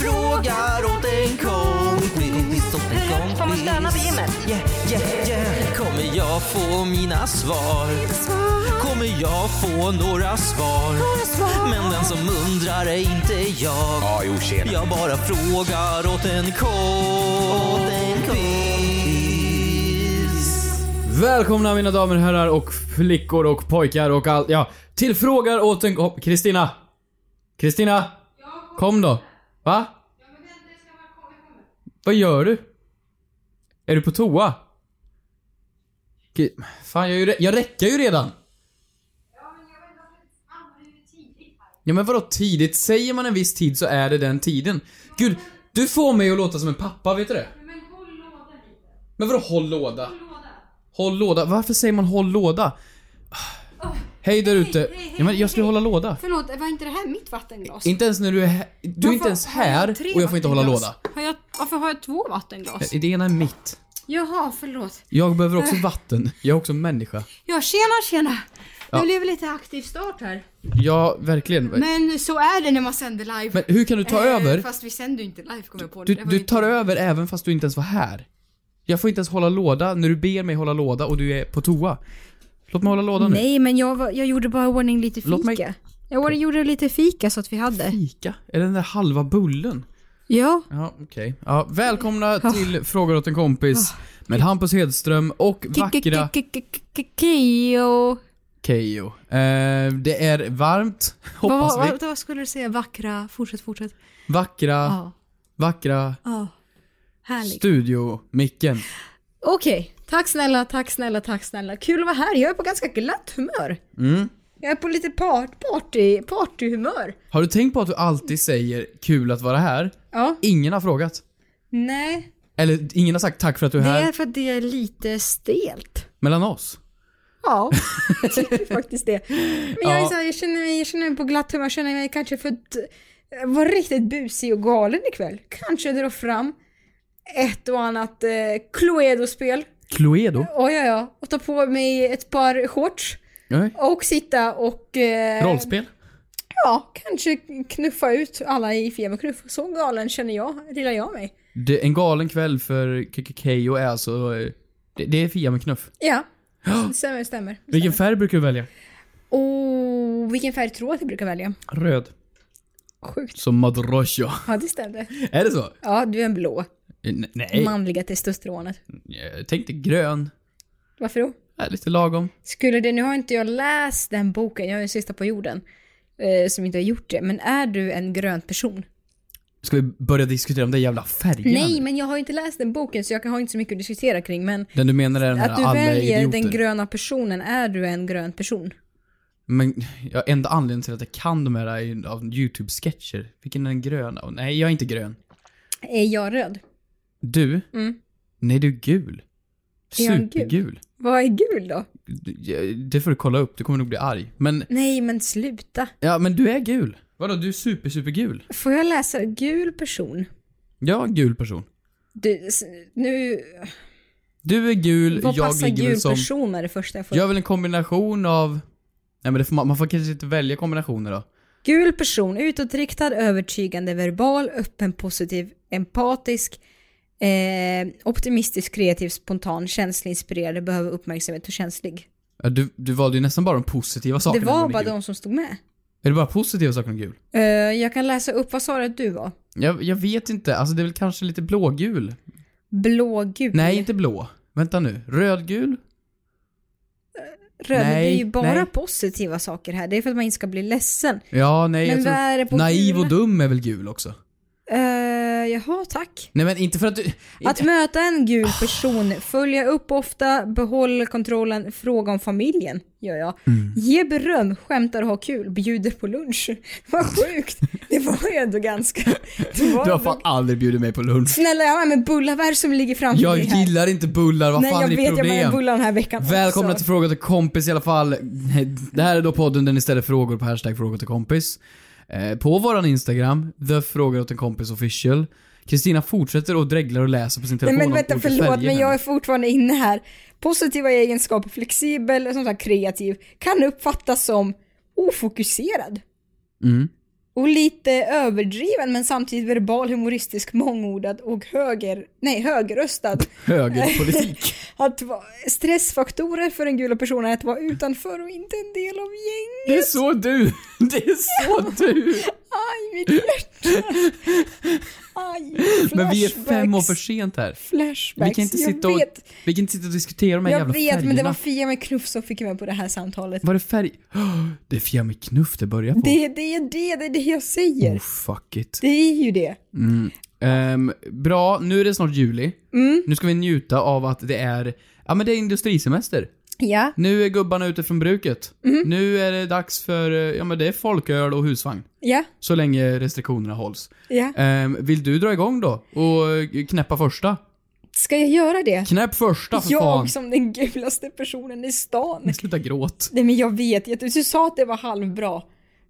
Frågar åt en kompis. Åt en kompis. Får man stöna vid gymmet? Yeah, yeah, yeah. Kommer jag få mina svar? Kommer jag få några svar? Men den som undrar är inte jag. Ja, jo, tjena. Jag bara frågar åt en kompis. Välkomna mina damer och herrar och flickor och pojkar och allt, ja, till frågar åt en kom- Kristina! Kristina! Kom då! Va? Vad gör du? Är du på toa? Gud, Fan, jag, ju re- jag räcker ju redan! Ja men vadå tidigt? Säger man en viss tid så är det den tiden. Gud, du får mig att låta som en pappa, vet du det? Men vadå håll låda? Håll låda. Varför säger man håll låda? Hej där ute. Ja, men jag skulle hålla låda. Förlåt, var inte det här mitt vattenglas? Inte ens när du är här. Du är inte ens här och jag får inte hålla låda. Har jag, varför har jag två vattenglas? Det ena är mitt. Jaha, förlåt. Jag behöver också vatten. Jag är också människa. Ja, tjena, tjena. Ja. Det blev lite aktiv start här. Ja, verkligen. Men, Men så är det när man sänder live. hur kan du ta Eh, över? Fast vi sänder ju inte live, kommer jag på. Du, du tar över även fast du inte ens var här. Jag får inte ens hålla låda när du ber mig hålla låda och du är på toa. Låt mig hålla låda nu. Nej, men jag, var- jag gjorde bara ordning lite fika. Låt mig- Jag var- gjorde lite fika så att vi hade. Fika? Är det den där halva bullen? Ja. Ja, okej. Ja, välkomna till Frågor åt en kompis med Hampus Hedström och vackra Kio. Keyyo. Eh, det är varmt, hoppas Vad, vi. vad, skulle du säga? Vackra? Fortsätt, fortsätt. Vackra, Ja. vackra studiomicken. Okej, tack snälla, tack snälla, tack snälla. Kul att vara här. Jag är på ganska glatt humör. Mm. Jag är på lite part, party, partyhumör. Har du tänkt på att du alltid säger kul att vara här? Ja. Ingen har frågat. Nej, Eller ingen har sagt tack för att du är det här är för att det är lite stelt. mellan oss. Ja, jag tycker faktiskt det. Men jag, är så här, jag, känner mig, jag känner mig på glatt humör, jag känner mig kanske för att vara riktigt busig och galen ikväll. Kanske dra fram ett och annat eh, Cluedo-spel. Cluedo? Oh, ja, ja. Och ta på mig ett par shorts. Nej. Och sitta och... Eh, Rollspel? Ja, kanske knuffa ut alla i feberknuff. Så galen känner jag, lilla jag mig. Det, en galen kväll för Keyyo är alltså... eh, Det, det är Fia med knuff. Ja, det stämmer, stämmer. Vilken färg brukar du välja? Och vilken färg tror du att jag brukar välja? Röd. Sjukt. Som Madrosho. Ja, det stämde. Är det så? Ja, du är en blå. N- nej. Manliga testosteronet. Jag tänkte grön. Varför då? Är lite lagom. Skulle det, nu har inte jag läst den boken, jag är den sista på jorden, eh, som inte har gjort det, men är du en grön person? Ska vi börja diskutera de där jävla färgerna? Nej, men jag har inte läst den boken så jag har inte så mycket att diskutera kring, men Den du menar är den här att du alla väljer idioter. den gröna personen, är du en grön person? Men ja, enda anledningen till att jag kan de här är av YouTube-sketcher. Vilken är den gröna? Och Nej, jag är inte grön. Är jag röd? Du? Mm. Nej, du är gul. Är jag gul? Supergul. Vad är gul då? Det får du kolla upp, du kommer nog bli arg. Men, Nej, men sluta. ja men du är gul. Vadå, du är super, supergul? Får jag läsa gul person? Ja, gul person. Du, nu... Du är gul, Vad jag passar ligger gul som... person är det första jag får? Jag är väl en kombination av... Nej men det får man, man får kanske inte välja kombinationer då. Gul person, utåtriktad, övertygande, verbal, öppen, positiv, empatisk, eh, optimistisk, kreativ, spontan, känslig, inspirerad, behöver uppmärksamhet och känslig. Ja, du, du valde ju nästan bara de positiva sakerna. det var bara de som stod med. Är det bara positiva saker med gul? Eh, jag kan läsa upp, vad sa du att du var? Jag, jag vet inte, alltså det är väl kanske lite blågul? Blågul? Nej, inte blå. Vänta nu. Rödgul? Röd, nej, det är ju bara nej. positiva saker här. Det är för att man inte ska bli ledsen. Ja, nej Men jag tror... Naiv och dum är väl gul också? Jaha tack. Nej men inte för att du... Att möta en gul person, följa upp ofta, behåll kontrollen, fråga om familjen, gör jag. Mm. Ge beröm, skämtar och ha kul, bjuder på lunch. Vad sjukt. Det var ju ändå ganska... Var du har ändå- fan aldrig bjudit mig på lunch. Snälla jag har med bullar, vad är det som ligger framför Jag dig här? gillar inte bullar, vad Nej fan jag är vet, ditt jag har med problem? bullar den här veckan Välkomna också. till Fråga till kompis i alla fall. Det här är då podden där ni ställer frågor på hashtag fråga till kompis. Eh, på våran Instagram, the fråga åt en kompis official. Kristina fortsätter och dreglar och läser på sin Nej telefon men om vänta förlåt färger men jag är fortfarande inne här. Positiva egenskaper, flexibel, som sagt kreativ, kan uppfattas som ofokuserad. Mm. Och lite överdriven men samtidigt verbal, humoristisk, mångordad och höger, nej högröstad. Högerpolitik. Att vara, stressfaktorer för den gula personen är att vara utanför och inte en del av Det är gänget. så du! Det är så du! Aj, mitt hjärta. Aj, Men vi är fem år flashbacks. för sent här. Flashbacks. Vi kan inte jag sitta och, vet, vi kan inte sitta och diskutera de här jag jävla vet färgerna. men det var Fia med knuff som fick mig på det här samtalet. Var det färg? Det är Fia med knuff det börjar på. Det, det är det, det är det jag säger. Oh, fuck it. Det är ju det. Ehm, bra, nu är det snart juli. Mm. Nu ska vi njuta av att det är, ja men det är industrisemester. Ja. Nu är gubbarna ute från bruket. Mm. Nu är det dags för, eh, ja men det är folköl och husvagn. Ja. Så länge restriktionerna hålls. Ja. Ehm, vill du dra igång då? Och eh, knäppa första? Ska jag göra det? Knäpp första för fan! Jag som den gulaste personen i stan. Men Sluta gråt. Nej men jag vet, jag, du sa att det var halvbra.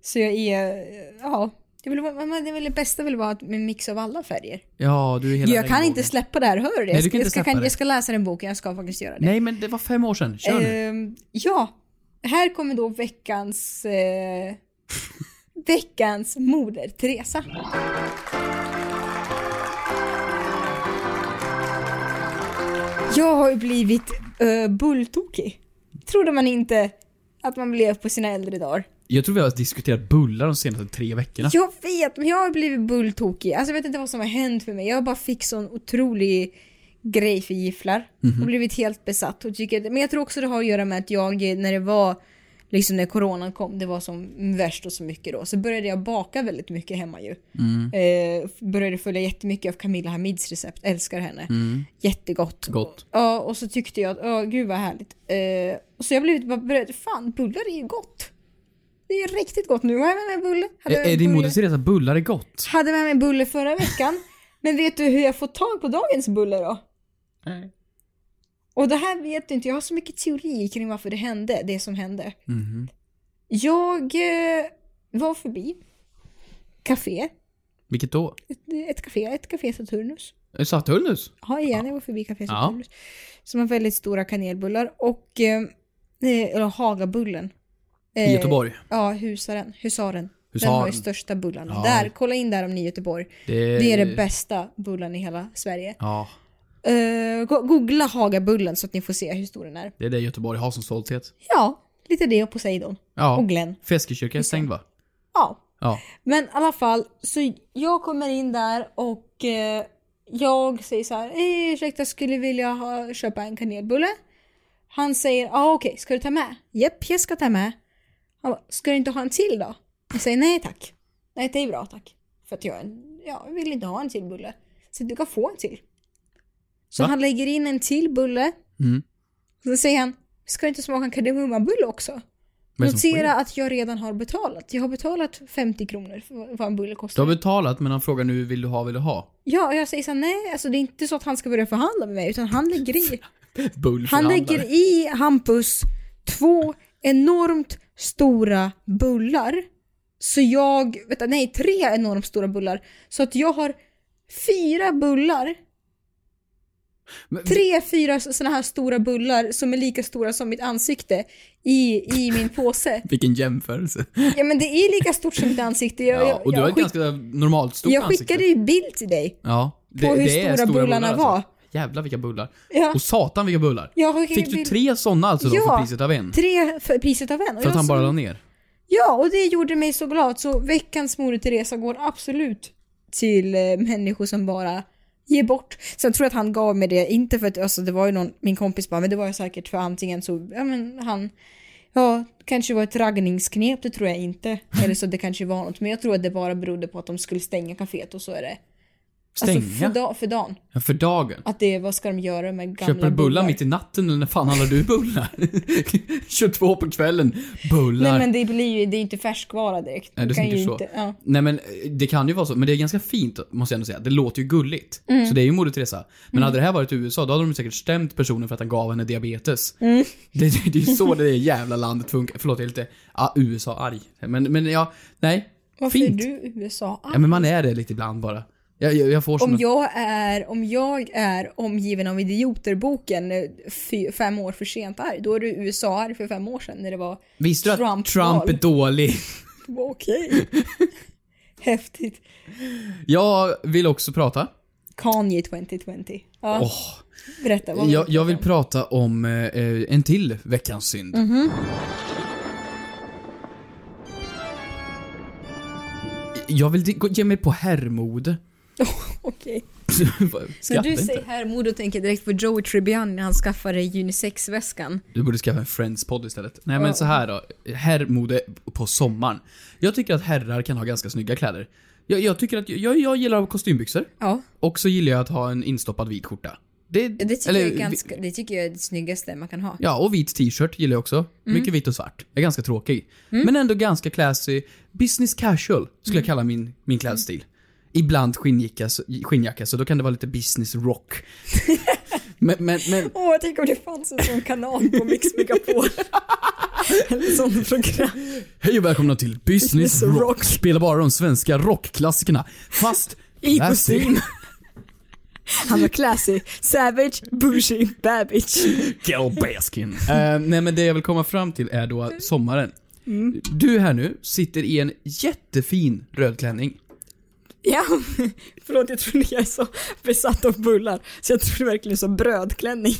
Så jag är, ja. Det, vill det, väl det bästa vill vara en mix av alla färger. Ja, du är hela Jag kan inte släppa det här, hör du det? Nej, du Jag ska, kan inte jag, ska, kan, jag ska läsa den boken, jag ska faktiskt göra det. Nej men det var fem år sedan, kör nu. Ehm, ja, här kommer då veckans... Eh, veckans moder, Teresa. Jag har ju blivit uh, bulltokig. Trodde man inte att man blev på sina äldre dagar. Jag tror vi har diskuterat bullar de senaste tre veckorna. Jag vet, men jag har blivit bulltokig. Alltså jag vet inte vad som har hänt med mig. Jag bara fick sån otrolig grej för gifflar. Och blivit helt besatt. Och tycker, men jag tror också det har att göra med att jag, när det var, liksom när coronan kom, det var som värst och så mycket då. Så började jag baka väldigt mycket hemma ju. Eh, började följa jättemycket av Camilla Hamids recept, älskar henne. Jättegott. Gott. Ja, och så tyckte jag att, ja gud vad härligt. Eh, och så jag blev bara började, fan bullar är ju gott. Det är riktigt gott nu. Har jag med mig bulle? Hade Är, är din moder Teresa, bullar är gott? Hade med mig bulle förra veckan. Men vet du hur jag får tag på dagens bulle då? Nej. Och det här vet du inte, jag har så mycket teori kring varför det hände, det som hände. Mhm. Jag eh, var förbi café, Vilket då? ett, ett café, ett café Saturnus. Det Saturnus? Ja, igen, jag var förbi café Ja. Saturnus. Som har väldigt stora kanelbullar och, eh, eller Hagabullen. I Eh, Göteborg? Ja, Husaren, Husaren. Den Husaren. har ju största bullarna. Ja. Där, kolla in där om ni är i Göteborg. Det, Det är det bästa bullen i hela Sverige. Ja, Uh, googla Hagabullen så att ni får se hur stor den är. det är det Göteborg har som stolthet. Ja, lite det och Poseidon. Ja. Och Glenn. Feskekyrka är stängd va? Ja. Ja. Men i alla fall, så jag kommer in där och eh, jag säger så här, eh, ursäkta skulle vilja ha, köpa en kanelbulle. Han säger, ja ah, okej, ska du ta med? Japp, jag ska ta med. Han bara, ska du inte ha en till då? Jag säger nej tack. Nej, det är bra tack. För att jag, jag vill inte ha en till bulle. Så du kan få en till. Så Va? han lägger in en till bulle. Mm. Så säger han, ska du inte smaka en kardemummabulle också? Notera att jag redan har betalat. Jag har betalat 50 kronor för vad en bulle Du kostar. har betalat men han frågar nu, vill du ha, vill du ha? Ja, och jag säger så här, nej, alltså det är inte så att han ska börja förhandla med mig, utan han lägger i. Han lägger i Hampus två enormt stora bullar. Så jag, vänta, nej, tre enormt stora bullar. Så att jag har fyra bullar. Men- Tre, fyra sådana här stora bullar som är lika stora som mitt ansikte i, i min påse. Vilken jämförelse. Ja men det är lika stort som mitt ansikte. Jag, Ja, jag, och du jag har ett ganska normalt stort Jag ansikte. skickade ju bild till dig. Ja. på hur stora bullarna var. Alltså. Jävlar vilka bullar. Ja. Och satan vilka bullar. Jag skickade Fick du tre sådana alltså då Ja. för priset av en? Tre för priset av en. Och För att jag han bara så- la ner? Ja, och det gjorde mig så glad. Så veckans Moder Teresa går absolut till eh, människor som bara ger bort. Sen tror jag att han gav mig det, inte för att, alltså det var ju någon, min kompis bara, men det var ju säkert för antingen så, ja men han, ja, kanske var ett raggningsknep, det tror jag inte. Eller så det kanske var något, men jag tror att det bara berodde på att de skulle stänga kaféet och så är det Stänga? Alltså för, da, för dagen. ja, för dagen. Att det, vad ska de göra med gamla Köper du bullar mitt i natten eller när fan handlar du bullar? 22 på kvällen. Bullar. Nej men det blir ju, det är inte färskvara direkt. Nej, du kan ju så. Inte, ja. Nej men eh, det kan ju vara så, men det är ganska fint måste jag ändå säga. Det låter ju gulligt. Mm. Så det är ju Moder Teresa. Men hade det här varit i USA, då hade de säkert stämt personen för att han gav henne diabetes. Mm. Det, det, det är ju så det jävla landet funkar. Förlåt, jag är lite ah, USA-arg. Men, men ja, nej. Varför fint. är du USA? Ja men man är det lite ibland bara. Jag, jag, jag Om såna... jag, är, om jag är omgiven av idioter-boken eh, fem år för sent arg, då är du USA arg för fem år sedan när det var Visste du att Trump Trump är dålig? okej. Häftigt. Jag vill också prata. Kanye 2020. Ja, Åh, berätta. Vad jag, jag vill prata om eh, en till veckans synd. Mhm. Jag vill ge mig på herrmode. Okej. När Skratta du inte. säger herrmod då tänker direkt på Joey Tribbiani när han skaffade unisex-väskan. Du borde skaffa en Friends-podd istället. Nej men så här då. Herrmode på sommaren. Jag tycker att herrar kan ha ganska snygga kläder. Jag, jag tycker att, jag, jag gillar kostymbyxor. Ja, Och så gillar jag att ha en instoppad vit skjorta. Det, det tycker, eller, jag är ganska, det tycker jag är det snyggaste man kan ha. Ja, och vit t-shirt gillar jag också. Mm. Mycket vitt och svart. Jag är ganska tråkig. Men ändå ganska classy. Business casual skulle Mm. jag kalla min, min klädstil. Ibland skinnjacka, skinnjacka, så då kan det vara lite business rock. men, men, men, Åh, tänk om det fanns en sån kanal på Mix Megapol. en sån program. hej och välkomna till Business Business rock. rock. Spelar bara de svenska rockklassikerna. Fast I kostym. Han var classy, savage, bougie, babbage. Girl Baskin. Eh, nej men det jag vill komma fram till är då sommaren. Mm. Du här nu sitter i en jättefin röd klänning. Ja, förlåt jag trodde jag är så besatt av bullar. Så jag trodde verkligen så brödklänning.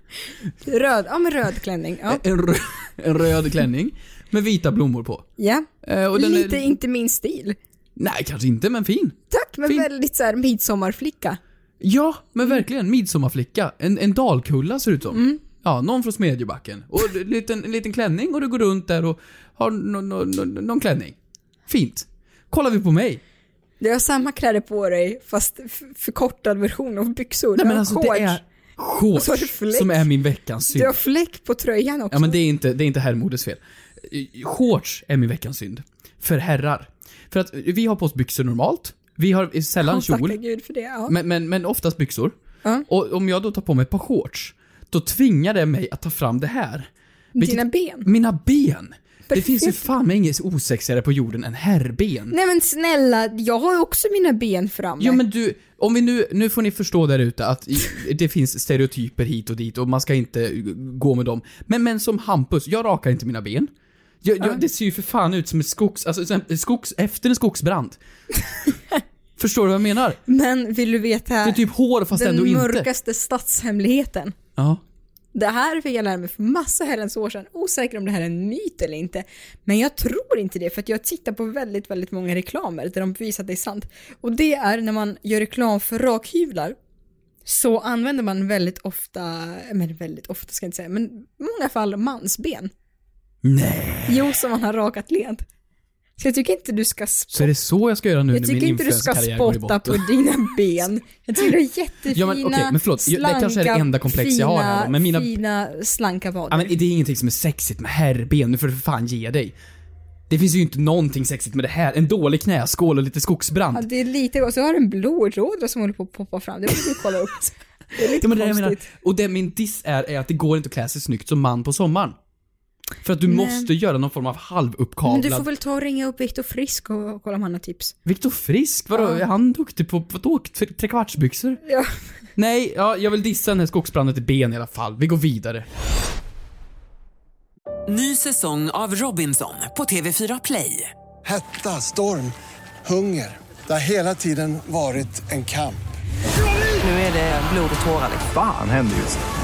Röd, ja men röd klänning. Ja. En, rö- en röd klänning med vita blommor på. ja. Eh, och den Lite är, inte min stil. Nej, kanske inte, men fin. Tack, men Fin. väldigt såhär midsommarflicka. Ja, men verkligen. Midsommarflicka. En, en dalkulla ser det ut som. Mm. Ja, någon från Smedjebacken. Och en liten, en liten klänning och du går runt där och har no, no, no, någon klänning. Fint. Kollar vi på mig. Du har samma kläder på dig fast förkortad version av byxor. Nej men alltså shorts. det är shorts som är min veckans Du har synd. fläck på tröjan också. Ja men det är inte, det är inte herrmodes fel. Shorts är min veckans synd. För herrar. För att vi har på oss byxor normalt. Vi har sällan Ja, kjol. Gud för det. Ja. Men, men, men oftast byxor. Ja. Och om jag då tar på mig ett par shorts, då tvingar det mig att ta fram det här. Vilket- Dina ben. Mina ben! Det finns ju fan med inget osexigare på jorden än herrben. Nej men snälla, jag har ju också mina ben framme. Ja men du, om vi nu, nu får ni förstå där ute att det finns stereotyper hit och dit och man ska inte gå med dem. Men, men som Hampus, jag rakar inte mina ben. Jag, jag, det ser ju för fan ut som ett skogs, alltså skogs, efter en skogsbrand. Förstår du vad jag menar? Men vill du veta Det är typ hår fast den ändå inte. mörkaste statshemligheten? Ja. Det här fick jag lära mig för massa herrans år sedan. Osäker om det här är en myt eller inte. Men jag tror inte det för att jag tittar på väldigt, väldigt många reklamer där de bevisar att det är sant. Och det är när man gör reklam för rakhyvlar så använder man väldigt ofta, men väldigt ofta ska jag inte säga, men i många fall mansben. Nej. Jo, som man har rakat led. Så jag tycker inte du ska Så spotta är det så jag ska göra nu jag när min tycker inte du ska spotta på dina ben. Jag tycker du har jättefina, Ja, men okej, men förlåt. Jag- det kanske är det slanka, enda komplex jag har här fina, men mina- fina, slanka vader. Ja, men det är ingenting som är sexigt med herrben, nu får du för fan ge dig. Det finns ju inte någonting sexigt med det här. En dålig knäskål och lite skogsbrand. Ja, det är lite, och så har du en blodådra som håller på att poppa fram. Det måste du kolla upp. Det är lite Ja, men det det jag menar. konstigt. Och det min diss är, är att det går inte att klä sig snyggt som man på sommaren. För att du Nej. måste göra någon form av Men halvuppkavlad... du får väl ta och ringa upp Viktor Frisk och kolla om han har tips. Viktor Frisk, vadå? Ja. Är han duktig på, vadå? Tre- Trekvartsbyxor? Ja. Nej, ja, jag vill dissa den här skogsbranden till ben i alla fall. Vi går vidare. Ny säsong av Robinson på TV4 Play. Hetta, storm, hunger. Det har hela tiden varit en kamp. Nu är det blod och tårar. liksom. Fan händer just nu.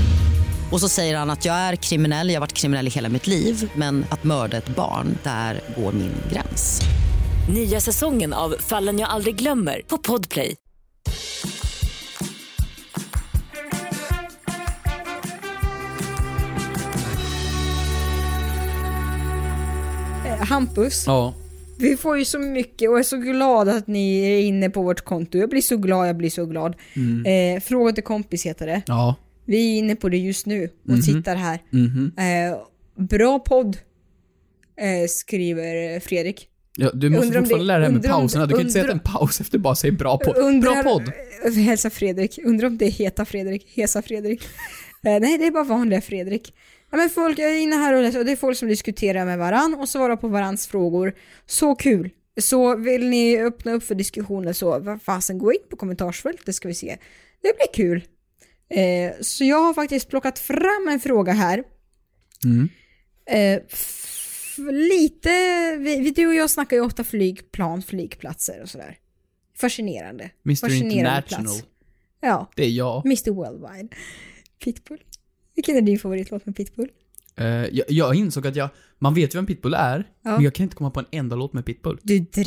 Och så säger han att jag är kriminell, jag har varit kriminell i hela mitt liv men att mörda ett barn, där går min gräns. Nya säsongen av Fallen jag aldrig glömmer på Podplay. Eh, Hampus, Ja. vi får ju så mycket och jag är så glad att ni är inne på vårt konto. Jag blir så glad, jag blir så glad. Mm. Eh, Fråga till kompis heter det. Ja. Vi är inne på det just nu och Mhm. tittar här. Mhm. Eh, bra podd, eh, skriver Fredrik. ja du måste fortfarande det- lära dig med pauserna. Du kan inte säga att en paus efter bara säga bra podd. Undrar- Bra podd! Hälsa Fredrik. Undrar om det är heta Fredrik, hesa Fredrik. Eh, nej, det är bara vanliga Fredrik. Ja, men folk är inne här och läser och det är folk som diskuterar med varann och svarar på varans frågor. Så kul! Så vill ni öppna upp för diskussioner så, vad fasen, gå in på kommentarsfältet ska vi se. Det blir kul. Eh, så jag har faktiskt plockat fram en fråga här. Mm. Eh, lite, vi, vi, du och jag snackar ju ofta flygplan, flygplatser och sådär. Fascinerande. Mr Fascinerande International. plats. Ja, Det är jag. Mr Worldwide. Pitbull. Vilken är din favoritlåt med Pitbull? Eh, jag. Jag insåg att jag, man vet ju vem Pitbull är, Ja. men jag kan inte komma på en enda låt med Pitbull.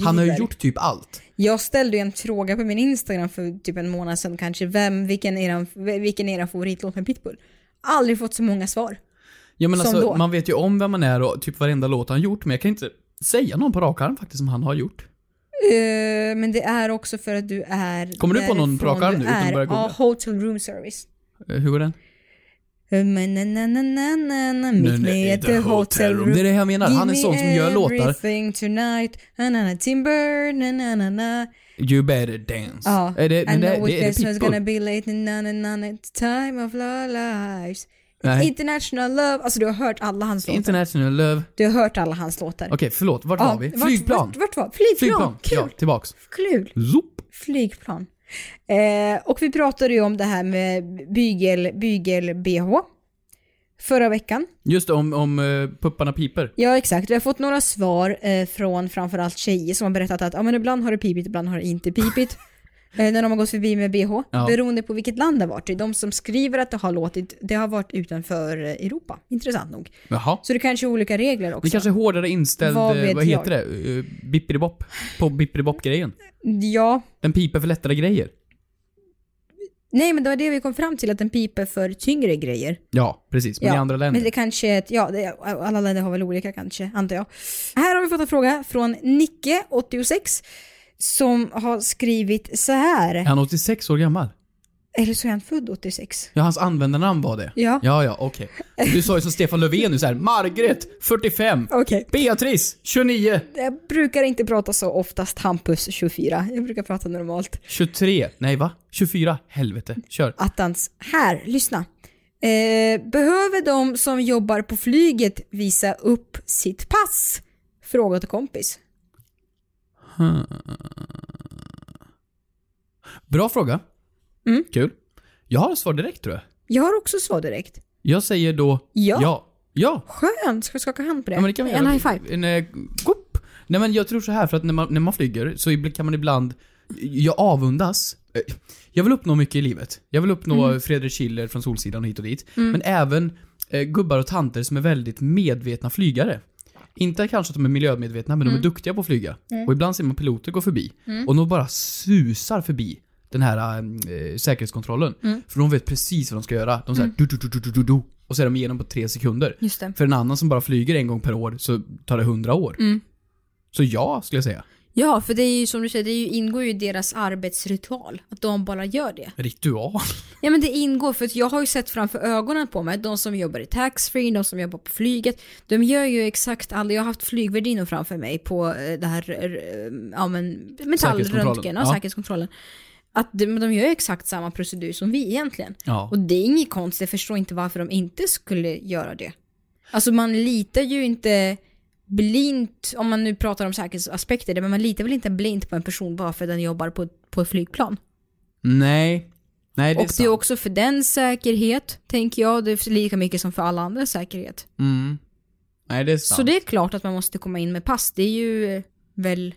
Han har ju gjort typ allt. Jag ställde ju en fråga på min Instagram för typ en månad sedan kanske. Vem, vilken är eran, vilken är eran favoritlåt med Pitbull? Aldrig fått så många svar. Ja men Som alltså, då? man vet ju om vem man är och typ varenda låt han gjort, men jag kan inte säga någon på rak arm faktiskt som han har gjort. Eh, men det är också för att du är... Kommer du på någon på rak arm nu, utan är. Ja, Hotel Room Service. Eh, hur går den? Meet me at the hotel room. Det är det jag menar, han är sån som gör låtar. tonight. Na na na timber, na na na na. You better dance. Ja. Är det, I det, know was Pitbull? gonna be late na na na na time of our lives. Nej. International love. Alltså du har hört alla hans låtar. International Love. Du har hört alla hans låtar. Okej, förlåt. Vart Ja, var vi? vart- Flygplan. Vart, vart var? Flygplan. Flygplan. Kul. Ja, tillbaks. Kul. Zoop. Flygplan. Eh, och vi pratade ju om det här med bygel, bygel BH. Förra veckan. Just om, om uh, pupparna piper. Ja exakt, vi har fått några svar eh, från framförallt tjejer som har berättat att ja, men ibland har det pipit, ibland har det inte pipit. eh, när de har gått förbi med bh. Ja. Beroende på vilket land det har varit. De som skriver att det har låtit, det har varit utanför eh, Europa. Intressant nog. Jaha. Så det kanske är olika regler också. Det kanske är hårdare inställd, Vad vad, vet vad heter jag? det? Uh, Bippidi-bopp. På Bippidi-bopp-grejen. Ja, Den piper för lättare grejer. nej men det var det vi kom fram till, att den piper för tyngre grejer. Ja, precis. Men i andra länder. Men det kanske är ett, ja, det, alla länder har väl olika kanske, antar jag. Här har vi fått en fråga från Nicke, 86, som har skrivit så här. Är han 86 år gammal? Eller så är han född 86. Ja, hans användarnamn var det. Ja. Ja, ja, okej. Du sa ju som Stefan Löfven nu så här. Margaret, 45. Okej. Beatrice, 29. Jag brukar inte prata så oftast Hampus 24. Jag brukar prata normalt. 23. Nej, va? 24. Helvete. Kör. Attans. Här, lyssna. Eh, behöver de som jobbar på flyget visa upp sitt pass? Fråga till kompis. Bra fråga. Mm. Kul. Jag har svar direkt tror jag. Jag har också svar direkt. Jag säger då Ja. ja. Ja. Skönt, ska vi skaka hand på det? Ja, men det kan vi en göra. high five. En, goop. Nej men jag tror så här för att när man, när man flyger så kan man ibland, jag avundas. Eh, Jag vill uppnå mycket i livet. Jag vill uppnå Mm. Fredrik Schiller från Solsidan och hit och dit. Mm. Men även eh, gubbar och tanter som är väldigt medvetna flygare. Inte kanske att de är miljömedvetna, men de Mm. är duktiga på att flyga. Mm. Och ibland ser man piloter gå förbi. Mm. Och de bara susar förbi den här eh, säkerhetskontrollen. Mm. För de vet precis vad de ska göra. De säger Mm. du, du, du, du, du, du. Och så är de igenom på tre sekunder. För en annan som bara flyger en gång per år så tar det hundra år. Mm. Så ja, skulle jag säga. Ja, för det är ju som du säger, det ju, ingår ju i deras arbetsritual. Att de bara gör det. Ritual. Ja men det ingår, för att jag har ju sett framför ögonen på mig, de som jobbar i taxfree, de som jobbar på flyget, de gör ju exakt all, jag har haft flygvärdinnor framför mig på eh, det här, eh, ja men, metallröntgen, ja, säkerhetskontrollen. Att de, de gör ju exakt samma procedur som vi egentligen. Ja. Och det är inget konstigt, jag förstår inte varför de inte skulle göra det. Alltså man litar ju inte blint, om man nu pratar om säkerhetsaspekter, men man litar väl inte blint på en person bara för att den jobbar på, på ett flygplan. Nej. Nej, det är och det är också för den säkerhet, tänker jag, det är lika mycket som för alla andra säkerhet. Mm. Nej, det är sant. Så det är klart att man måste komma in med pass, det är ju väl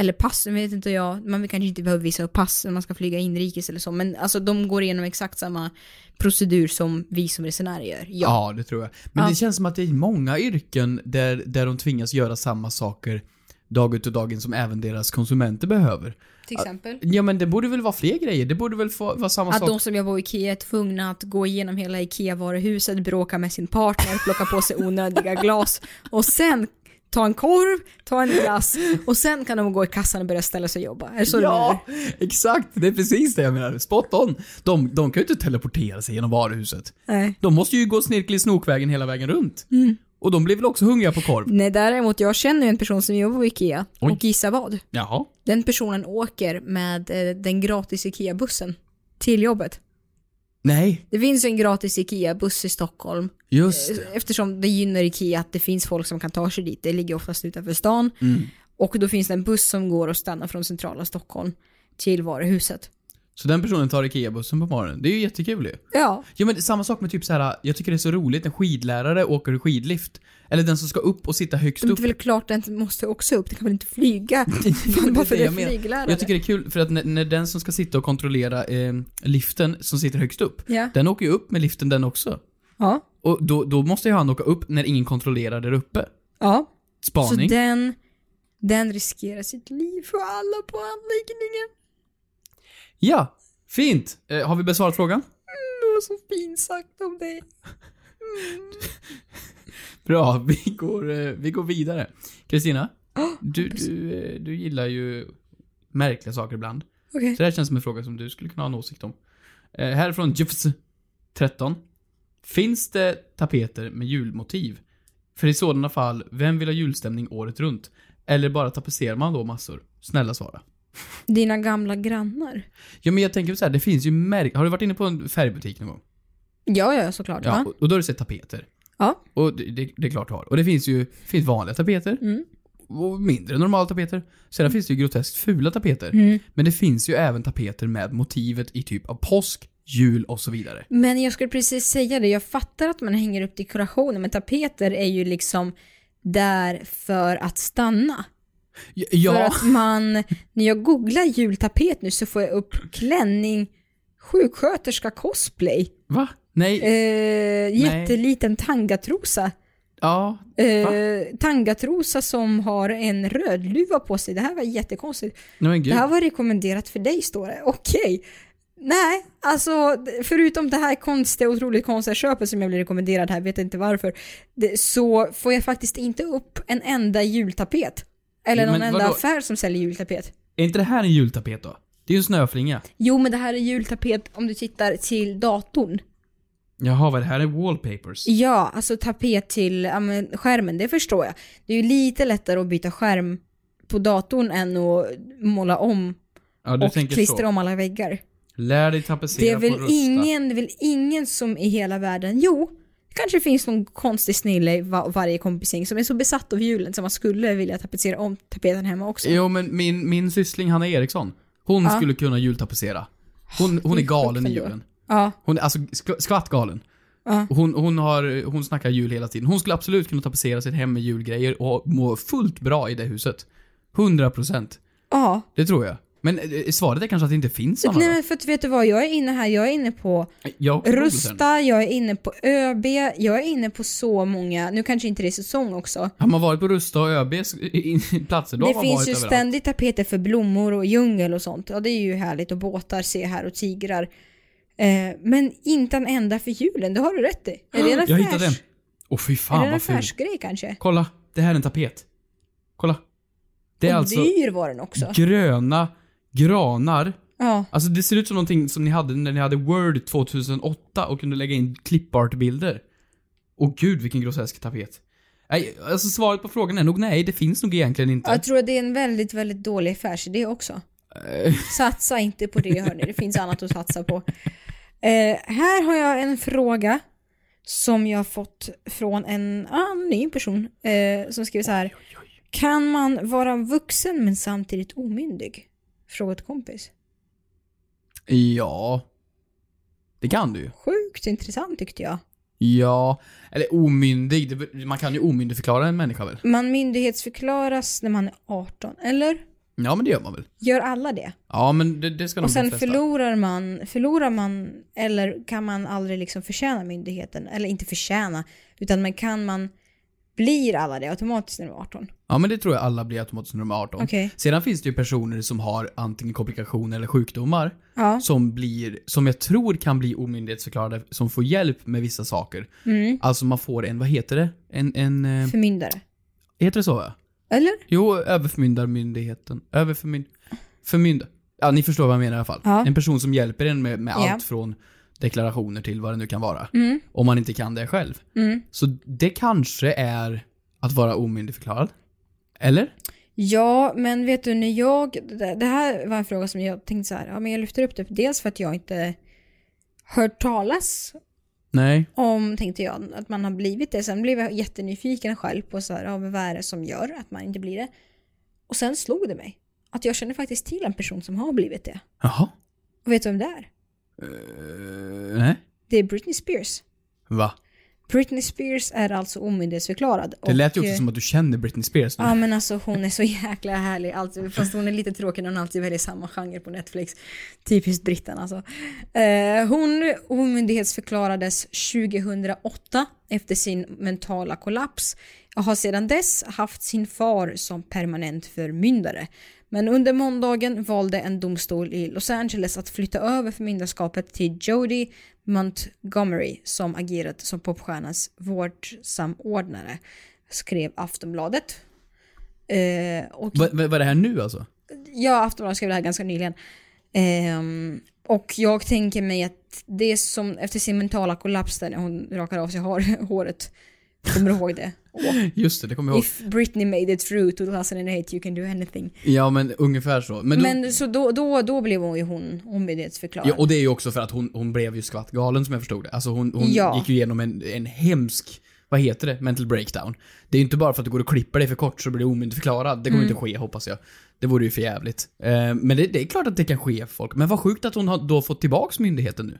eller pass, nu vet inte jag, man kanske inte behöver visa upp pass när man ska flyga inrikes eller så, men alltså de går igenom exakt samma procedur som vi som resenärer gör. Ja. Ja, det tror jag. Men Ja. det känns som att det är många yrken där, där de tvingas göra samma saker dag ut och dag in som även deras konsumenter behöver. Till exempel. Ja men det borde väl vara fler grejer? Det borde väl få, vara samma Att sak? de som jobbar på IKEA är tvungna att gå igenom hela IKEA-varuhuset, bråka med sin partner, plocka på sig onödiga glas och sen ta en korv, ta en glass och sen kan de gå i kassan och börja ställa sig och jobba. Är det så Ja, exakt! Det är precis det jag menar. Spot on. De, de kan ju inte teleportera sig genom varuhuset. Nej. De måste ju gå snirklig snokvägen hela vägen runt. Mm. Och de blir väl också hungriga på korv? Nej, däremot, jag känner ju en person som jobbar på IKEA Oj. och gissa vad? Jaha. Den personen åker med eh, den gratis IKEA-bussen till jobbet. Nej, Det finns ju en gratis IKEA-buss i Stockholm just Eh, det. eftersom det gynnar IKEA att det finns folk som kan ta sig dit. Det ligger oftast utanför stan. Mm. Och då finns det en buss som går och stannar från centrala Stockholm till varuhuset. Så den personen tar IKEA-bussen på morgonen. Det är ju jättekul ju. Ja. Ja men samma sak med typ så här. jag tycker det är så roligt när skidlärare åker skidlift. Eller den som ska upp och sitta högst Det upp. är väl klart den måste också upp, det kan väl inte flyga? Bara för det är flyglärare. Jag tycker det är kul för att när, när den som ska sitta och kontrollera eh, liften som sitter högst upp, Ja. den åker ju upp med liften den också. Ja. Och då, då måste ju han åka upp när ingen kontrollerar där uppe. Ja. Spaning. Så den, den riskerar sitt liv för alla på anläggningen. Ja, fint. Eh, har vi besvarat frågan? Det var så fint sagt om dig. Bra, vi går, eh, vi går vidare. Kristina, du, du, eh, du gillar ju märkliga saker ibland. Okej. Så det här känns som en fråga som du skulle kunna ha en åsikt om. Eh, här är från Jufs 13. Finns det tapeter med julmotiv? För i sådana fall, vem vill ha julstämning året runt? Eller bara tapetserar man då massor? Snälla svara. Dina gamla grannar. Ja men jag tänker så här, det finns ju märk... Har du varit inne på en färgbutik någon gång? Ja, ja, såklart. Ja, och- och då har du sett tapeter. Ja. Och det, det, det är klart du har. Och det finns ju finns vanliga tapeter. Mm. Och mindre normala tapeter. Sen finns det ju groteskt fula tapeter. Mm. Men det finns ju även tapeter med motivet i typ av påsk, jul och så vidare. Men jag skulle precis säga det, jag fattar att man hänger upp dekorationer, men tapeter är ju liksom där för att stanna. Ja, För att man, när jag googlar jultapet nu så får jag upp klänning, sjuksköterska cosplay, va? Nej. eh, jätteliten tangatrosa. Ja. Eh, tangatrosa som har en rödluva på sig. Det här var jättekonstigt. Nej. Det här var rekommenderat för dig står det. Okej. Nej, alltså förutom det här konstiga, otroligt konstiga köpet som jag blev rekommenderad här, vet inte varför, det, så får jag faktiskt inte upp en enda jultapet. Eller någon enda vadå? affär som säljer jultapet. Är inte det här en jultapet då? Det är ju en snöflinga. Jo, men det här är jultapet om du tittar till datorn. Jaha, vad det här är wallpapers? Ja, alltså tapet till ja, men, skärmen, det förstår jag. Det är ju lite lättare att byta skärm på datorn än att måla om Ja, och klistra så. om alla väggar. Lär dig tapetsera Det är väl på Rusta. ingen, det är väl ingen som i hela världen, jo, det kanske finns någon konstig snille i va- varje kompisgäng som är så besatt av julen som man skulle vilja tapetsera om tapeten hemma också. Jo, men min, min syssling Hanna Eriksson, hon Ja. skulle kunna jultapetsera. Hon, hon är galen i julen. Ja. Hon är alltså sk- skvatt galen. Ja. Hon, hon, har, hon snackar jul hela tiden. Hon skulle absolut kunna tapetsera sitt hem med julgrejer och må fullt bra i det huset. 100%. Ja. Det tror jag. Men eh, svaret är kanske att det inte finns sådana Nej men för att vet du vad, jag är inne här, jag är inne på Jag Rusta, jag är inne på ÖB, jag är inne på så många, nu kanske inte det är säsong också. Har man varit på Rusta och ÖBs platser, då har det man finns varit ju överallt. ständigt tapeter för blommor och djungel och sånt. Ja det är ju härligt och båtar, se här och tigrar. Eh, men inte en enda för julen, det har du rätt i. Är det en Jag hittade en. affärs... Åh fy är fan det en vad ful. affärsgrej kanske? Kolla, det här är en tapet. Kolla. Det är och alltså dyr var den också. gröna granar. Ja. Alltså det ser ut som någonting som ni hade när ni hade Word 2008 och kunde lägga in clipart-bilder. Och gud vilken grotesk tapet. Nej, alltså svaret på frågan är nog nej, det finns nog egentligen inte. Jag tror att det är en väldigt, väldigt dålig affärsidé också. Eh, Satsa inte på det hörni, det finns annat att satsa på. Eh, här har jag en fråga som jag fått från en anonym person eh, som skriver så här. Kan man vara vuxen men samtidigt omyndig? Frågat kompis. ja. Det kan du ju. Sjukt intressant tyckte jag. Ja. Eller omyndig, man kan ju omyndigförklara en människa väl? Man myndighetsförklaras när man är 18, eller? Ja, men det gör man väl? Gör alla det? Ja, men det, det ska Och sen förlorar man, förlorar man, eller kan man aldrig liksom förtjäna myndigheten? Eller inte förtjäna, utan men kan man, blir alla det automatiskt när de är 18? Ja, men det tror jag alla blir automatiskt när de är 18. Okej. Sedan finns det ju personer som har antingen komplikationer eller sjukdomar Ja. som blir, som jag tror kan bli omyndighetsförklarade, som får hjälp med vissa saker. Mm. Alltså man får en, vad heter det? En, en... eh, Förmyndare. Heter det så? Eller? Jo, överförmyndarmyndigheten. Överförmynd... Förmyndar... Ja, ni förstår vad jag menar i alla fall. Ja. En person som hjälper en med, med Ja. allt från deklarationer till vad det nu kan vara. Mm. Om man inte kan det själv. Mm. Så det kanske är att vara omyndigförklarad. Eller? Ja, men vet du, när jag... Det det här var en fråga som jag tänkte så här, ja men jag lyfter upp det, dels för att jag inte hört talas Nej. om, tänkte jag, att man har blivit det. Sen blev jag jättenyfiken själv på så här, ja, vad är det som gör att man inte blir det? Och sen slog det mig att jag känner faktiskt till en person som har blivit det. Jaha. Och vet du vem det är? Uh, nej. Det är Britney Spears. Va? Britney Spears är alltså omyndighetsförklarad. Det lät ju också som att du känner Britney Spears nu. Ja men alltså hon är så jäkla härlig, alltid, fast hon är lite tråkig när hon alltid väljer samma genre på Netflix. Typiskt britten alltså. Eh, hon omyndighetsförklarades 2008 efter sin mentala kollaps och har sedan dess haft sin far som permanent förmyndare. Men under måndagen valde en domstol i Los Angeles att flytta över förmyndarskapet till Jodie Montgomery som agerat som popstjärnans vårdsamordnare, skrev Aftonbladet. Eh, och Vad vad- vad är det här nu alltså? Ja, Aftonbladet skrev det här ganska nyligen. Ehm, och jag tänker mig att det som efter sin mentala kollaps där när hon rakar av sig hår, håret, kommer du ihåg det? Just det, det kommer jag ihåg. If Britney made it through 2008 you can do anything. Ja, men ungefär så. Men, Men, då, så då, då, då blev hon ju hon omyndighetsförklarad. ja, och det är ju också för att hon, hon blev ju skvattgalen som jag förstod det. Alltså hon, hon Ja. gick ju igenom en, en hemsk, vad heter det, mental breakdown. Det är ju inte bara för att du går och klipper dig för kort så blir du omyndigförklarad. Det kommer Mm. inte ske hoppas jag. Det vore ju för jävligt. Eh, men det, det är klart att det kan ske folk. Men vad sjukt att hon har då fått tillbaks myndigheten nu.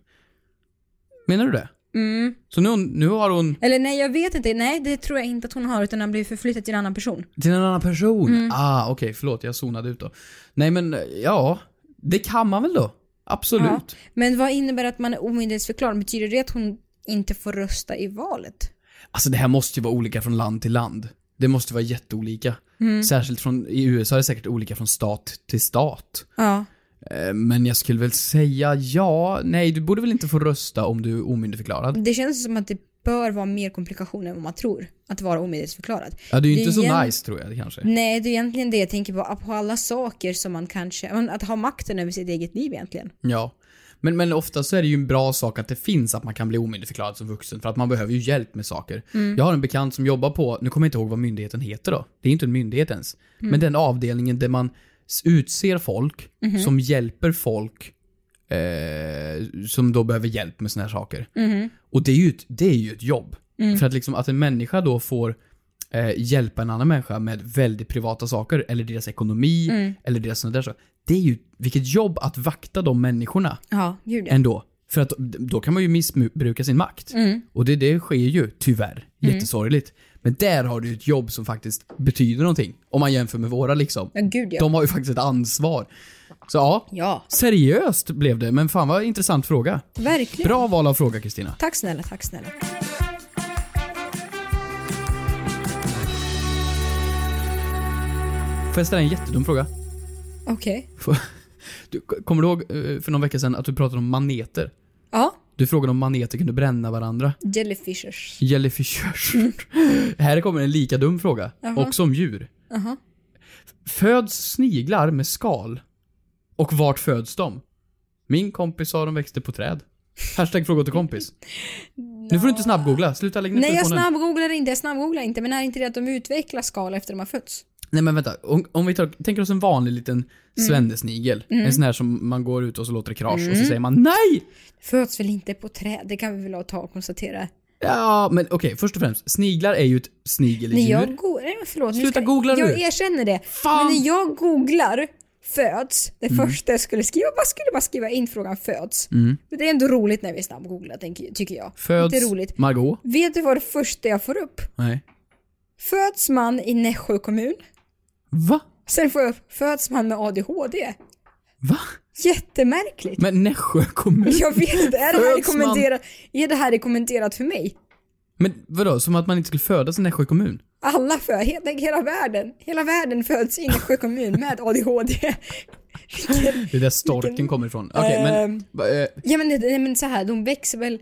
Menar du det? Mm. Så nu, nu har hon Eller nej, jag vet inte. Nej, det tror jag inte att hon har, utan han blivit förflyttad till en annan person. Till en annan person? Mm. Ah, okej, förlåt, jag zonade ut då. Nej men, ja. Det kan man väl då? Absolut. Ja. Men vad innebär att man är omyndighetsförklarad? Betyder det att hon inte får rösta i valet? Alltså det här måste ju vara olika från land till land. Det måste vara jätteolika. Mm. Särskilt från, i USA är det säkert olika från stat till stat. Ja. Eh, Men jag skulle väl säga ja, nej du borde väl inte få rösta om du är omyndigförklarad? Det känns som att det bör vara mer komplikationer än vad man tror. Att vara omyndighetsförklarad. Ja, det är ju inte så igen- nice tror jag kanske. Nej, det är egentligen det jag tänker på. På alla saker som man kanske... Att ha makten över sitt eget liv egentligen. Ja. Men, men ofta så är det ju en bra sak att det finns att man kan bli omyndigförklarad som vuxen, för att man behöver ju hjälp med saker. Mm. Jag har en bekant som jobbar på, nu kommer jag inte ihåg vad myndigheten heter då. Det är inte en myndighet ens. Mm. Men den avdelningen där man utser folk Mhm. som hjälper folk eh, som då behöver hjälp med såna här saker. Mhm. Och det är ju ett, det är ju ett jobb. Mm. För att liksom att en människa då får eh, hjälpa en annan människa med väldigt privata saker, eller deras ekonomi, Mm. eller deras sådana där saker. Det är ju, vilket jobb att vakta de människorna Ja, gud ja. ändå. För att då kan man ju missbruka sin makt. Mm. Och det, det sker ju, tyvärr. Mm. Men där har du ett jobb som faktiskt betyder någonting. Om man jämför med våra liksom. Ja, gud ja. De har ju faktiskt ett ansvar. Så ja, Ja, seriöst blev det. Men fan vad intressant fråga. verkligen. Bra val av fråga Kristina. Tack snälla, tack snälla. Får jag ställa en jättedum fråga? Okej. Du, kommer du ihåg eh, för någon vecka sedan att du pratade om maneter? Ja. Du frågade om maneter kunde bränna varandra. Jellyfishers. Jellyfishers. Här kommer en lika dum fråga. Jaha. Också om djur. Aha. Föds sniglar med skal? Och vart föds de? Min kompis sa de växte på träd. Hashtag fråga till kompis. Nu får du inte snabbgoogla. Sluta lägga ner Nej, jag telefonen. snabbgooglar inte, jag snabbgooglar inte. Men är inte det att de utvecklar skal efter de har fötts? Nej men vänta, om, om vi tar, tänker oss en vanlig liten svennesnigel. Mm. En sån här som man går ut och så låter det krasch och så Mm. säger man NEJ! Föds väl inte på träd? Det kan vi väl ta och konstatera. Ja, men okej, först och främst. Sniglar är ju ett snigeldjur. När jag googlar, nej men förlåt. Sluta ska- googla Jag nu. erkänner det. Fan! Men när jag googlar föds, det Mm. första jag skulle skriva, bara skulle bara skriva in frågan föds. Mm. Men det är ändå roligt när vi snabbgooglar, tänker- tycker jag. Föds Det är roligt. Margot? Vet du vad det första jag får upp? Nej. Föds man i Nässjö kommun? Va? Sen får jag, föds man med ADHD. Va? Jättemärkligt. Men Nässjö kommun? Jag vet inte, är det här Föds kommenterat, är det här kommenterat för mig? Men vadå, som att man inte skulle födas i Nässjö kommun? Alla för, hela, hela världen, hela världen föds i Nässjö kommun med ADHD. Vilken- Det är där storken kommer ifrån. Okej, men... Ehm. va, eh, Ja men, det- men så här, de växer väl...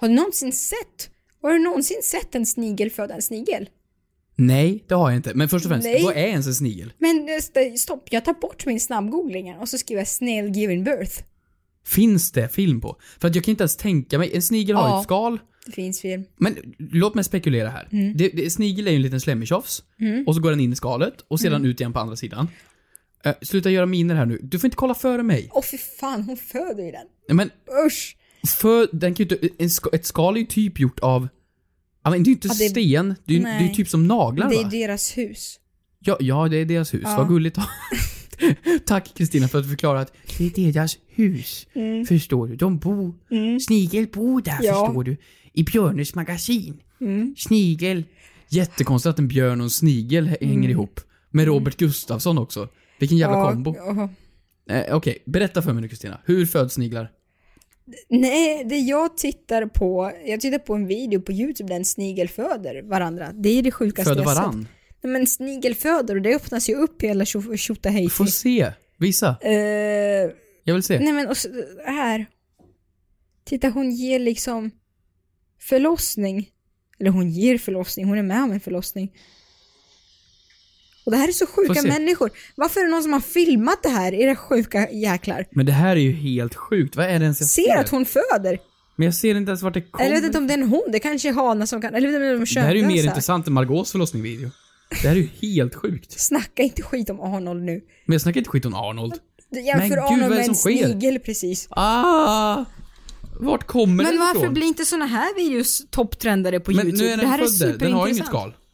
Har du någonsin sett? Har du någonsin sett en snigel föda en snigel? Nej, det har jag inte. Men först och främst, Nej. vad är ens en snigel? Men eh, st- stopp, jag tar bort min snabbgoogling och så skriver jag snail giving birth. Finns det film på? För att jag kan inte ens tänka mig, en snigel har ju Ja. ett skal. Det finns film. Men låt mig spekulera här. Mm. Det, det, snigel är ju en liten slemmig-tjofs. Mm. Och så går den in i skalet och sedan Mm. ut igen på andra sidan. Eh, sluta göra miner här nu. Du får inte kolla före mig. Åh fy fan, hon föder ju den. Men Usch! för, den kan ju inte, en ett skal är ju typ gjort av... Ja men det är ju inte Ja, det- sten, det är ju det är nej. typ som naglar Det är va? deras hus. Ja, ja, det är deras hus. Ja. Vad gulligt. Tack Kristina för att du förklarar att det är deras hus. Mm. Förstår du? De bor... Mm. Snigel bor där, Ja. förstår du. I Björnes magasin. Mm. Snigel. Jättekonstigt att en björn och en snigel hä- hänger Mm. ihop. Med Robert Gustafsson också. Vilken jävla Ja, kombo. ja. Eh, Okej, berätta för mig nu Kristina. Hur föds sniglar? Nej, det jag tittar på, jag tittar på en video på YouTube där en snigel föder varandra. Det är det sjukaste Föder jag sett. varann? Nej, men snigel föder och det öppnas ju upp hela tjo- tjotahejti. Få se. Visa. Eh, Jag vill se. nej men och så, här. Titta hon ger liksom förlossning. Eller hon ger förlossning, hon är med om en förlossning. Och det här är så sjuka människor. Varför är det någon som har filmat det här? Era sjuka jäklar. Men det här är ju helt sjukt. Vad är det ens jag Ser att hon föder. Men jag ser inte ens vart det kommer. Eller jag vet inte om det är en hon, det kanske är Hanna som kan, eller jag vet inte om de Det här är ju mer intressant än Margaux förlossningsvideo. Det här är ju helt sjukt. Snacka inte skit om Arnold nu. Men jag snackar inte skit om Arnold. Jämför Men gud, Arnold är med det en som sker? snigel precis. Ah! Vart kommer Men den varför ifrån? blir inte såna här videos topptrendade på Men YouTube? nu är det den här är född där. Den har ju inget superintressant. skal.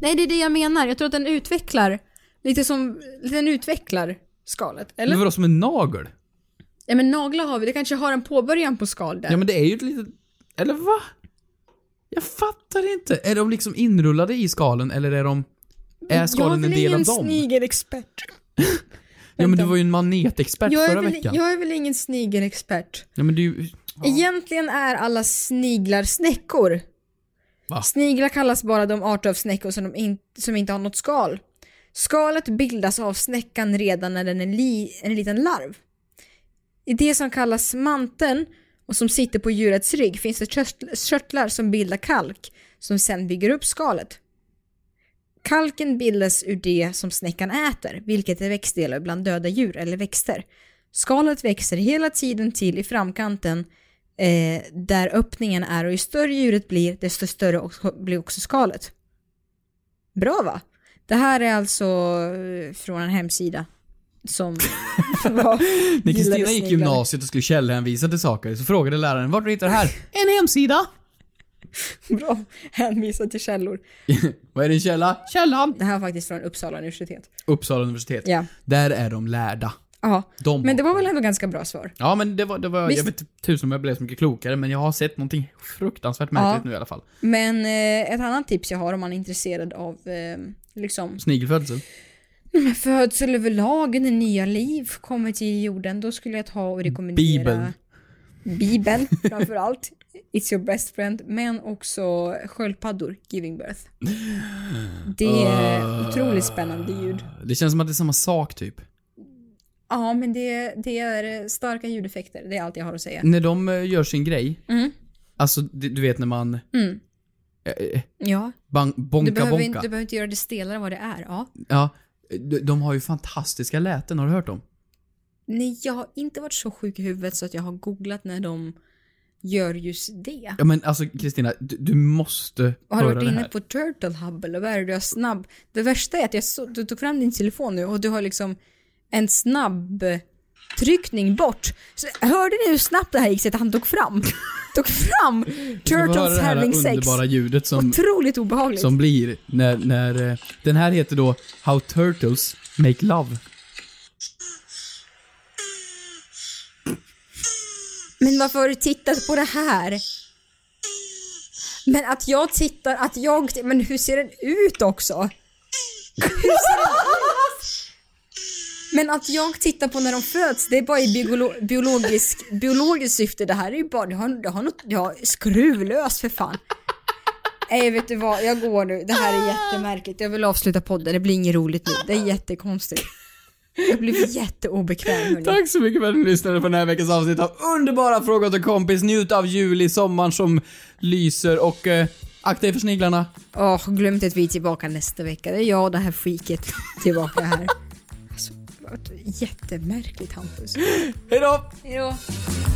Nej, det är det jag menar. Jag tror att den utvecklar, lite som, den utvecklar skalet. Eller? Men vadå, som en nagel? Ja men naglar har vi, det kanske har en påbörjan på skal där. Ja men det är ju ett litet... Eller va? Jag fattar inte. Är de liksom inrullade i skalen eller är de... Är skalen en del av Jag är dem? ingen snigelexpert. Ja men du var ju en manetexpert Jag förra väl, veckan. jag är väl ingen snigelexpert. Ja men du... Egentligen är alla sniglar snäckor. Va? Sniglar kallas bara de arter av snäckor som, de in, som inte har något skal. Skalet bildas av snäckan redan när den är li, en liten larv. I det som kallas manteln och som sitter på djurets rygg finns det körtlar som bildar kalk som sen bygger upp skalet. Kalken bildas ur det som snäckan äter, vilket är växtdelar bland döda djur eller växter. Skalet växer hela tiden till i framkanten eh, där öppningen är och ju större djuret blir desto större också, blir också skalet. Bra va? Det här är alltså eh, från en hemsida som var, När Kristina gick gymnasiet och skulle källhänvisa till saker så frågade läraren vart du hittar det här? En hemsida! Bra, hänvisa till källor. Vad är din källa? Källan! Det här var faktiskt från Uppsala universitet. Uppsala universitet. Ja. Där är de lärda. Ja, De men det var väl ändå ganska bra svar. Ja men det var, det var Visst. jag vet tusen om jag blev så mycket klokare men jag har sett någonting fruktansvärt märkligt nu i alla fall. Men eh, ett annat tips jag har om man är intresserad av eh, liksom Snigelfödsel. födsel överlag, när nya liv kommer till jorden, då skulle jag ta och rekommendera Bibeln. Bibeln framförallt. It's your best friend. Men också sköldpaddor, giving birth. Det är Ah. otroligt spännande ljud. Det känns som att det är samma sak typ. Ja, men det, det är starka ljudeffekter. Det är allt jag har att säga. När de eh, gör sin grej, Mm. alltså du vet när man... Mm. Eh, Ja. bang, bonka Du behöver, bonka. inte, du behöver inte göra det stelare än vad det är. Ja. Ja, de, de har ju fantastiska läten, har du hört dem? Nej, jag har inte varit så sjuk i huvudet så att jag har googlat när de gör just det. Ja men alltså Kristina, du, du måste Och har du varit inne på Turtle Hub eller vad är det du har snabb? Det värsta är att jag så, du tog fram din telefon nu och du har liksom en snabb tryckning bort. Så, hörde ni hur snabbt det här gick så att han tog fram? tog fram Turtles det having sex. underbara ljudet som, Otroligt obehagligt. som blir när, när... eh, Den här heter då How Turtles Make Love. Men varför har du tittat på det här? Men att jag tittar, att jag... Men hur ser den ut också? Hur ser den ut? Men att jag tittar på när de föds, det är bara i biolo biologisk, biologiskt syfte. Det här är ju bara, det har, det har något, ja, skruvlös för fan. Nej, vet du vad, jag går nu. Det här är jättemärkligt. Jag vill avsluta podden, det blir inget roligt nu. Det är jättekonstigt. Jag blev jätteobekväm hörni. Tack så mycket för att ni lyssnade på den här veckans avsnitt av underbara Fråga till kompis. Njut av juli, sommaren som lyser och eh, akta er för sniglarna. Åh, glöm inte att vi är tillbaka nästa vecka. Det är jag och det här freaket tillbaka här. Jättemärkligt Hampus. Hejdå! Hejdå. Ett